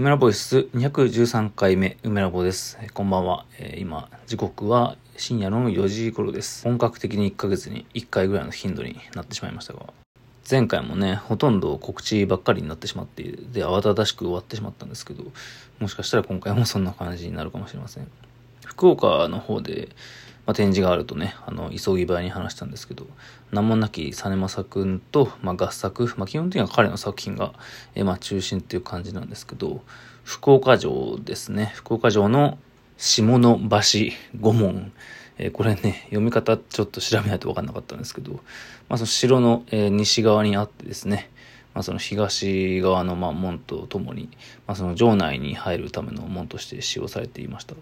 梅ラボイス213回目、梅ラボです。こんばんは。えー、今、時刻は深夜の4時頃です。本格的に1ヶ月に1回ぐらいの頻度になってしまいましたが、前回もね、ほとんど告知ばっかりになってしまって、で、慌ただしく終わってしまったんですけど、もしかしたら今回もそんな感じになるかもしれません。福岡の方で、まあ、展示があるとね、あの、急ぎ早に話したんですけど、名もなき実政くんと、まあ、合作、まあ、基本的には彼の作品が、えまあ、中心っていう感じなんですけど、福岡城ですね。福岡城の下の橋五門。えー、これね、読み方ちょっと調べないと分かんなかったんですけど、まあ、その城の、えー、西側にあってですね、まあ、その東側のま門とともに、まあ、その城内に入るための門として使用されていました。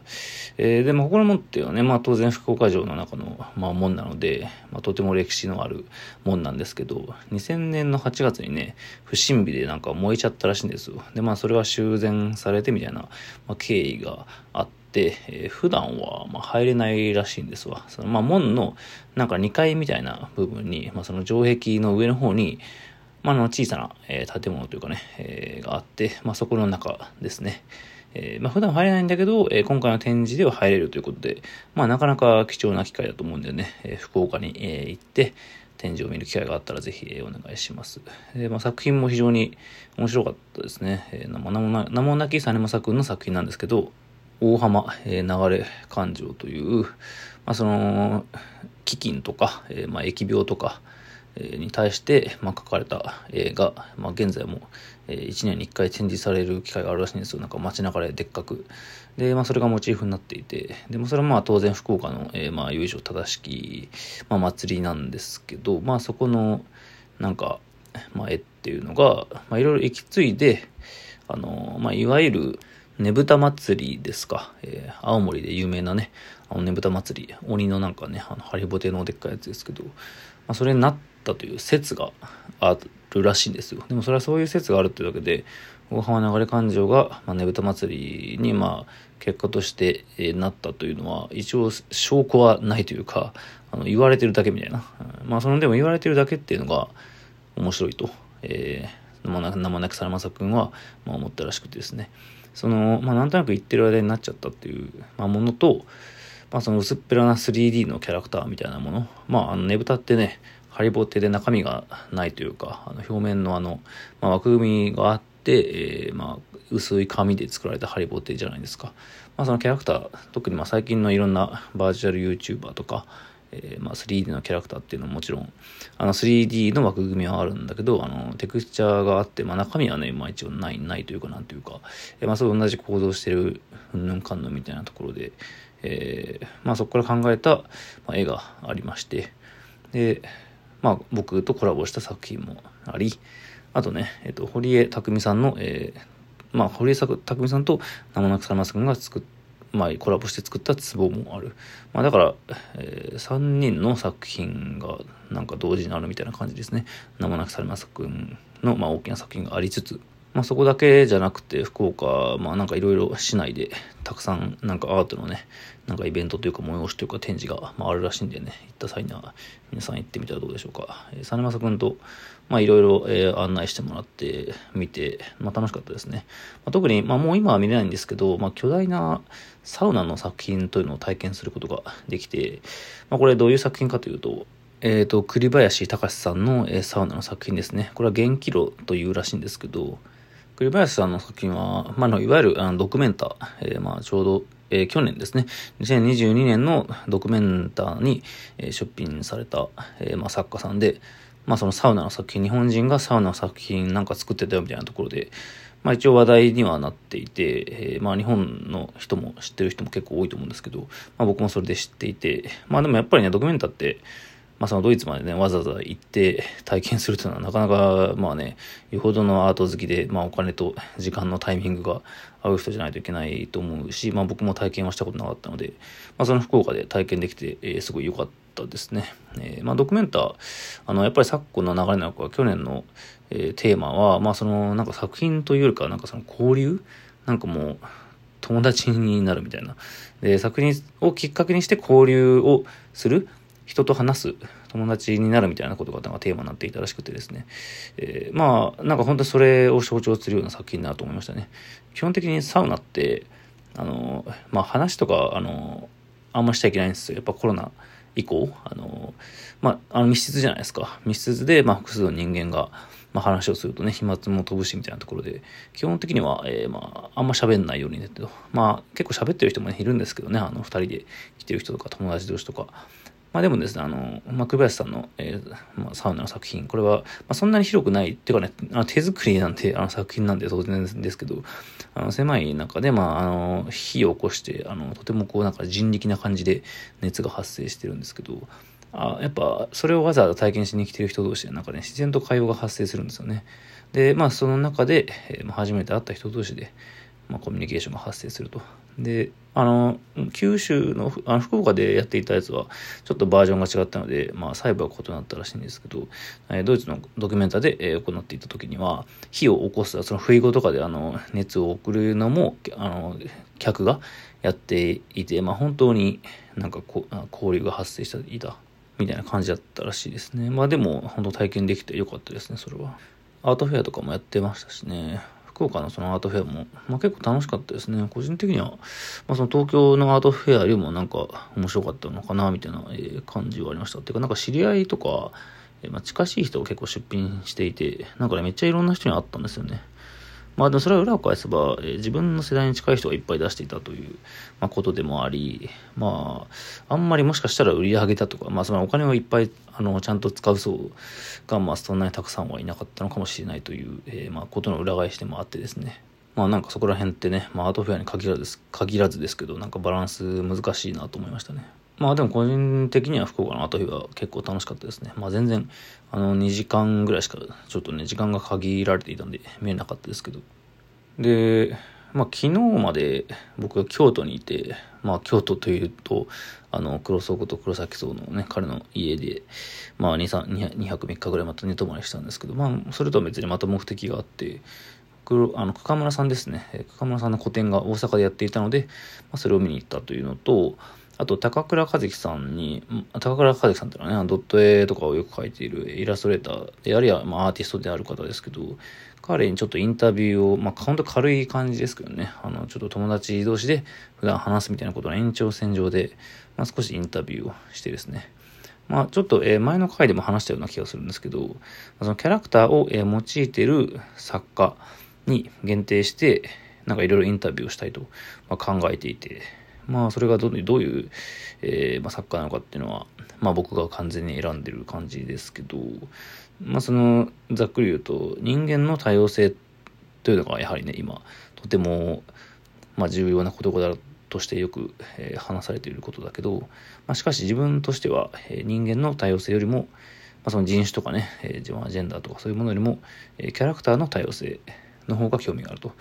えー、でもここの門っていうのはね、まあ、当然福岡城の中のま門なので、まあ、とても歴史のある門なんですけど、2000年の8月にね、不審火でなんか燃えちゃったらしいんですよ。で、まあそれは修繕されてみたいな、ま、経緯があって、えー、普段はま入れないらしいんですわ。そのまあ門のなんか2階みたいな部分に、まあ、その城壁の上の方に、まあ、の小さな、えー、建物というかね、えー、があって、まあ、そこの中ですね。えー、まあ、普段入れないんだけど、えー、今回の展示では入れるということで、まあ、なかなか貴重な機会だと思うんでね、えー、福岡に、えー、行って、展示を見る機会があったらぜひ、えー、お願いします。でまあ、作品も非常に面白かったですね。えー、名もな名もなき実政君の作品なんですけど、大浜、えー、流れ感情という、まあ、その、飢饉とか、えーまあ、疫病とか、に対して、まあ、書かれた絵が、まあ、現在も、えー、1年に1回展示される機会があるらしいんですよ。なんか街中ででっかく。で、まあ、それがモチーフになっていて、でもそれはまあ当然福岡の、えー、まあ、由緒正しき、まあ、祭りなんですけど、まあ、そこの、なんか、まあ、絵っていうのが、まあ、いろいろ行き継いで、あの、まあ、いわゆる、ねぶた祭りですか。えー、青森で有名なね、あのねぶた祭り、鬼のなんかね、あの、ハリボテのでっかいやつですけど、まあ、それになったという説があるらしいんですよ。でもそれはそういう説があるというわけで、大浜流れ勘定が、まあ、ねぶた祭りに、まあ、結果として、えー、なったというのは、一応証拠はないというか、あの、言われてるだけみたいな。まあ、その、でも言われてるだけっていうのが面白いと、えー、名もなくさらまさくんは、まあ、思ったらしくてですね。その、まあ、なんとなく言ってる間になっちゃったっていう、まあ、ものと、まあ、その薄っぺらな 3D のキャラクターみたいなもの。まあ、あの、ねぶたってね、ハリボテで中身がないというか、あの表面のあの、まあ、枠組みがあって、えー、まあ、薄い紙で作られたハリボテじゃないですか。まあ、そのキャラクター、特にまあ最近のいろんなバーチャル YouTuber とか、えー、まあ 3D のキャラクターっていうのはもちろん、あの 3D の枠組みはあるんだけど、あの、テクスチャーがあって、まあ中身はね、まあ一応ない、ないというかなんというか、えー、まあそう同じ行動してる、うんぬんかんぬんみたいなところで、えー、まあそこから考えた、まあ、絵がありまして、で、まあ、僕とコラボした作品もあり、あとね、えっ、と、堀江匠さんの、えー、まあ、堀江匠さんと名もなくさまさんが作っまあ、コラボして作ったツボもある。まあ、だから、えー、3人の作品がなんか同時にあるみたいな感じですね。名もなくされますくんの、まあ、大きな作品がありつつ、まあ、そこだけじゃなくて、福岡、まあ、なんかいろいろ市内で、たくさん、なんかアートのね、なんかイベントというか催しというか展示が、まあ、あるらしいんでね、行った際には、皆さん行ってみたらどうでしょうか。えー、実政くんと、まあ、いろいろ、えー、案内してもらって、見て、まあ、楽しかったですね。まあ、特に、まあ、もう今は見れないんですけど、まあ、巨大なサウナの作品というのを体験することができて、まあ、これどういう作品かというと、えっ、ー、と、栗林隆さんの、えー、サウナの作品ですね。これは元気炉というらしいんですけど、栗林さんの作品は、まあ、のいわゆるあのドキュメンタ、えー、まあ、ちょうど、えー、去年ですね、2022年のドキュメンターに、えー、出品された、え、まあ、作家さんで、まあ、そのサウナの作品、日本人がサウナの作品なんか作ってたよみたいなところで、まあ、一応話題にはなっていて、えー、まあ、日本の人も知ってる人も結構多いと思うんですけど、まあ、僕もそれで知っていて、まあ、でもやっぱりね、ドキュメンタって、まあそのドイツまでね、わざわざ行って体験するというのはなかなか、まあね、よほどのアート好きで、まあお金と時間のタイミングが合う人じゃないといけないと思うし、まあ僕も体験はしたことなかったので、まあその福岡で体験できて、えー、すごい良かったですね。えー、まあドキュメンター、あの、やっぱり昨今の流れなのか、去年の、えー、テーマは、まあその、なんか作品というよりか、なんかその交流なんかもう、友達になるみたいな。で、作品をきっかけにして交流をする人と話す友達になるみたいなことがテーマになっていたらしくてですね、えー、まあ、なんか本当にそれを象徴するような作品だなと思いましたね。基本的にサウナって、あの、まあ話とか、あの、あんましちゃいけないんですよ。やっぱコロナ以降、あの、まあ、あの密室じゃないですか。密室で、まあ、複数の人間が、まあ、話をするとね、飛沫も飛ぶしみたいなところで、基本的には、えー、まあ、あんま喋んないようにねと。まあ、結構喋ってる人も、ね、いるんですけどね、あの、二人で来てる人とか、友達同士とか。まあでもですね、あの、まあ、栗林さんの、えー、まあ、サウナの作品、これは、まあ、そんなに広くない、っていうかね、あの手作りなんて、あの作品なんで当然ですけど、あの、狭い中で、まあ、あの、火を起こして、あの、とてもこう、なんか人力な感じで熱が発生してるんですけど、あやっぱ、それをわざわざ体験しに来てる人同士で、なんかね、自然と会話が発生するんですよね。で、まあ、その中で、えー、初めて会った人同士で、まあ、コミュニケーションが発生すると。で、あの、九州の、あの福岡でやっていたやつは、ちょっとバージョンが違ったので、まあ、細部は異なったらしいんですけど、えドイツのドキュメンタで、えー、行っていた時には、火を起こす、その不意後とかで、あの、熱を送るのも、あの、客がやっていて、まあ、本当になんかこ交流が発生していた、みたいな感じだったらしいですね。まあ、でも、本当体験できてよかったですね、それは。アートフェアとかもやってましたしね。福岡のそのアートフェアも、まあ、結構楽しかったですね。個人的には、まあ、その東京のアートフェアよりもなんか面白かったのかな、みたいな、感じはありました。っていうか、なんか知り合いとか、まあ、近しい人を結構出品していて、なんかね、めっちゃいろんな人に会ったんですよね。まあそれは裏を返せば、えー、自分の世代に近い人がいっぱい出していたという、まあ、ことでもあり、まあ、あんまりもしかしたら売り上げたとか、まあそのお金をいっぱい、あの、ちゃんと使う層が、まあそんなにたくさんはいなかったのかもしれないという、えー、まあことの裏返しでもあってですね。まあなんかそこら辺ってね、まあアートフェアに限らず限らずですけど、なんかバランス難しいなと思いましたね。まあでも個人的には福岡の後日は結構楽しかったですね。まあ全然、あの2時間ぐらいしか、ちょっとね、時間が限られていたんで見えなかったですけど。で、まあ昨日まで僕が京都にいて、まあ京都というと、あの、黒荘と黒崎荘のね、彼の家で、まあ2、3、2泊3日ぐらいまた寝泊まりしたんですけど、まあそれとは別にまた目的があって、あの、深村さんですね。深村さんの個展が大阪でやっていたので、まあ、それを見に行ったというのと、あと、高倉和樹さんに、高倉和樹さんってのはね、ドット絵とかをよく描いているイラストレーターで、あるいは、まあ、アーティストである方ですけど、彼にちょっとインタビューを、まあ、ほんと軽い感じですけどね、あの、ちょっと友達同士で普段話すみたいなことの延長線上で、まあ、少しインタビューをしてですね、まあ、ちょっと、え、前の回でも話したような気がするんですけど、そのキャラクターを、用いている作家に限定して、なんかいろいろインタビューをしたいと、考えていて、まあそれがどどういう、えー、まあ、サッカーなのかっていうのは、まあ僕が完全に選んでる感じですけど、まあその、ざっくり言うと、人間の多様性というのがやはりね、今、とても、まあ重要な事柄としてよく、えー、話されていることだけど、まあしかし自分としては、えー、人間の多様性よりも、まあ、その人種とかね、えー、ジェンダーとかそういうものよりも、えー、キャラクターの多様性の方が興味があると。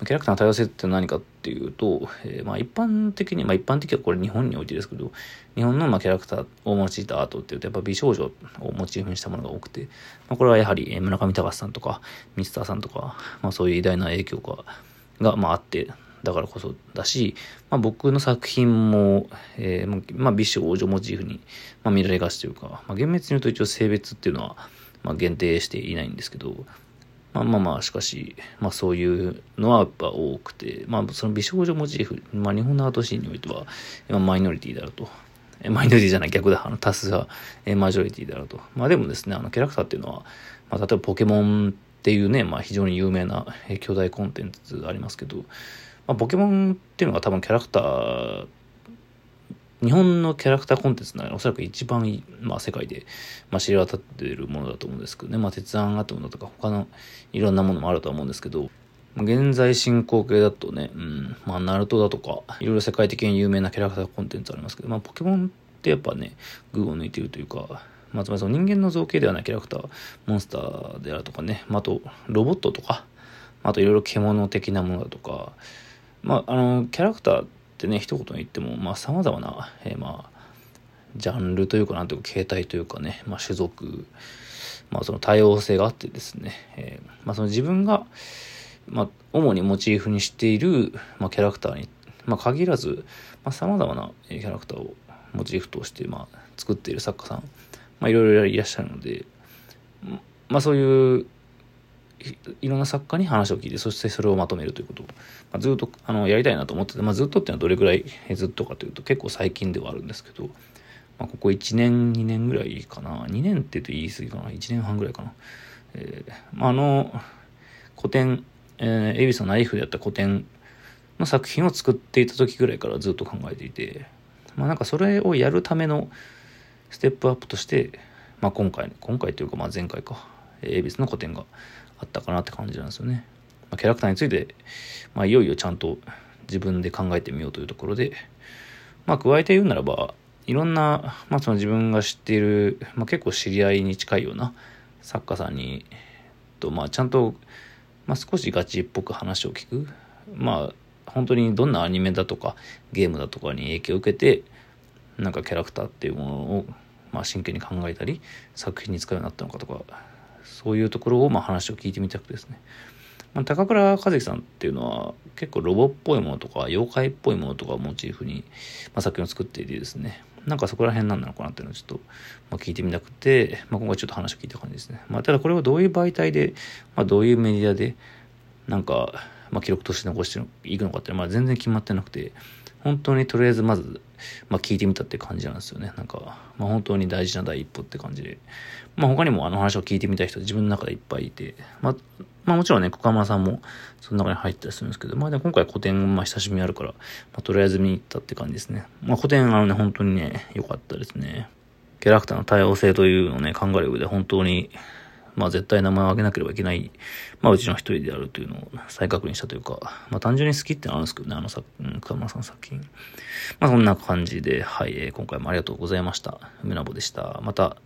キャラクターの多様性って何かっていうと、えー、まあ一般的に、まあ一般的はこれ日本においてですけど、日本のまあキャラクターを用いたアートっていうと、やっぱ美少女をモチーフにしたものが多くて、まあ、これはやはり村上隆さんとか、ミスターさんとか、まあそういう偉大な影響が、がまああって、だからこそだし、まあ、僕の作品も、えー、まあ、美少女モチーフに、まあ、見られがちというか、まあ、厳密に言うと一応性別っていうのは、まあ、限定していないんですけど、まあまあまあ、しかし、まあそういうのはやっぱ多くて、まあその美少女モチーフ、まあ日本のアートシーンにおいては、マイノリティであると。マイノリティじゃない逆だ。あの多数派、マジョリティであると。まあでもですね、あのキャラクターっていうのは、まあ例えばポケモンっていうね、まあ非常に有名な巨大コンテンツありますけど、まあ、ポケモンっていうのが多分キャラクター日本のキャラクターコンテンツならおそらく一番、まあ、世界で、まあ、知り渡っているものだと思うんですけどね、まあ、鉄腕アトムだとか他のいろんなものもあるとは思うんですけど、現在進行形だとね、うん、まあ、ナルトだとか、いろいろ世界的に有名なキャラクターコンテンツありますけど、まあ、ポケモンってやっぱね、群を抜いているというか、まあ、つまりその人間の造形ではないキャラクター、モンスターであるとかね、まあ、あと、ロボットとか、あといろいろ獣的なものだとか、まあ、あの、キャラクターてね、一言に言っても、まあ、様々な、えー、まあ、ジャンルというか、なんていうか、形態というかね、まあ、種族、まあ、その多様性があってですね、えー、まあ、その自分が、まあ、主にモチーフにしている、まあ、キャラクターに、まあ、限らず、まあ、様々なキャラクターをモチーフとして、まあ、作っている作家さん、まあいろいろいらっしゃるので、まあそういういろんな作家に話を聞いて、そしてそれをまとめるということを、まあ、ずっとあのやりたいなと思ってて、まあ、ずっとっていうのはどれぐらいずっとかというと結構最近ではあるんですけど、まあ、ここ1年、2年ぐらいかな。2年って言うと言い過ぎかな。1年半ぐらいかな。えー、まあ、あの、古典、えー、エビスのナイフでやった古典の作品を作っていた時ぐらいからずっと考えていて、まあなんかそれをやるためのステップアップとして、まあ今回、今回というかまあ前回か、エビスの古典があったかなって感じなんですよね。まあ、キャラクターについて、まあ、いよいよちゃんと自分で考えてみようというところで、まあ、加えて言うならば、いろんな、まあ、その自分が知っている、まあ、結構知り合いに近いような作家さんに、と、まあ、ちゃんと、まあ、少しガチっぽく話を聞く。まあ、本当にどんなアニメだとか、ゲームだとかに影響を受けて、なんかキャラクターっていうものを、まあ、真剣に考えたり、作品に使うようになったのかとか、そういうところをまあ話を聞いてみたくですね。まあ、高倉和樹さんっていうのは結構ロボっぽいものとか妖怪っぽいものとかをモチーフに、まあ、作品を作っていてですねなんかそこら辺なんなのかなっていうのをちょっと、まあ、聞いてみたくて、まあ、今回ちょっと話を聞いた感じですね。まあ、ただこれをどういう媒体で、まあ、どういうメディアでなんか、まあ、記録として残していくのかっていうのはまあ全然決まってなくて本当にとりあえずまず、まあ、聞いてみたって感じなんですよね。なんか、まあ、本当に大事な第一歩って感じで。まあ、他にもあの話を聞いてみたい人自分の中でいっぱいいて、まあ、まあもちろんね、小川さんもその中に入ったりするんですけど、まあで今回古典、まあ親しみあるから、まあとりあえず見に行ったって感じですね。まあ古典あのね、本当にね、良かったですね。キャラクターの多様性というのをね、考える上で本当にまあ絶対名前を挙げなければいけない、まあうちの一人であるというのを再確認したというか、まあ単純に好きってのあるんですけどね、あの作、うん、桑村さんの作品。まあそんな感じで、はい、えー、今回もありがとうございました。梅なぼでした。また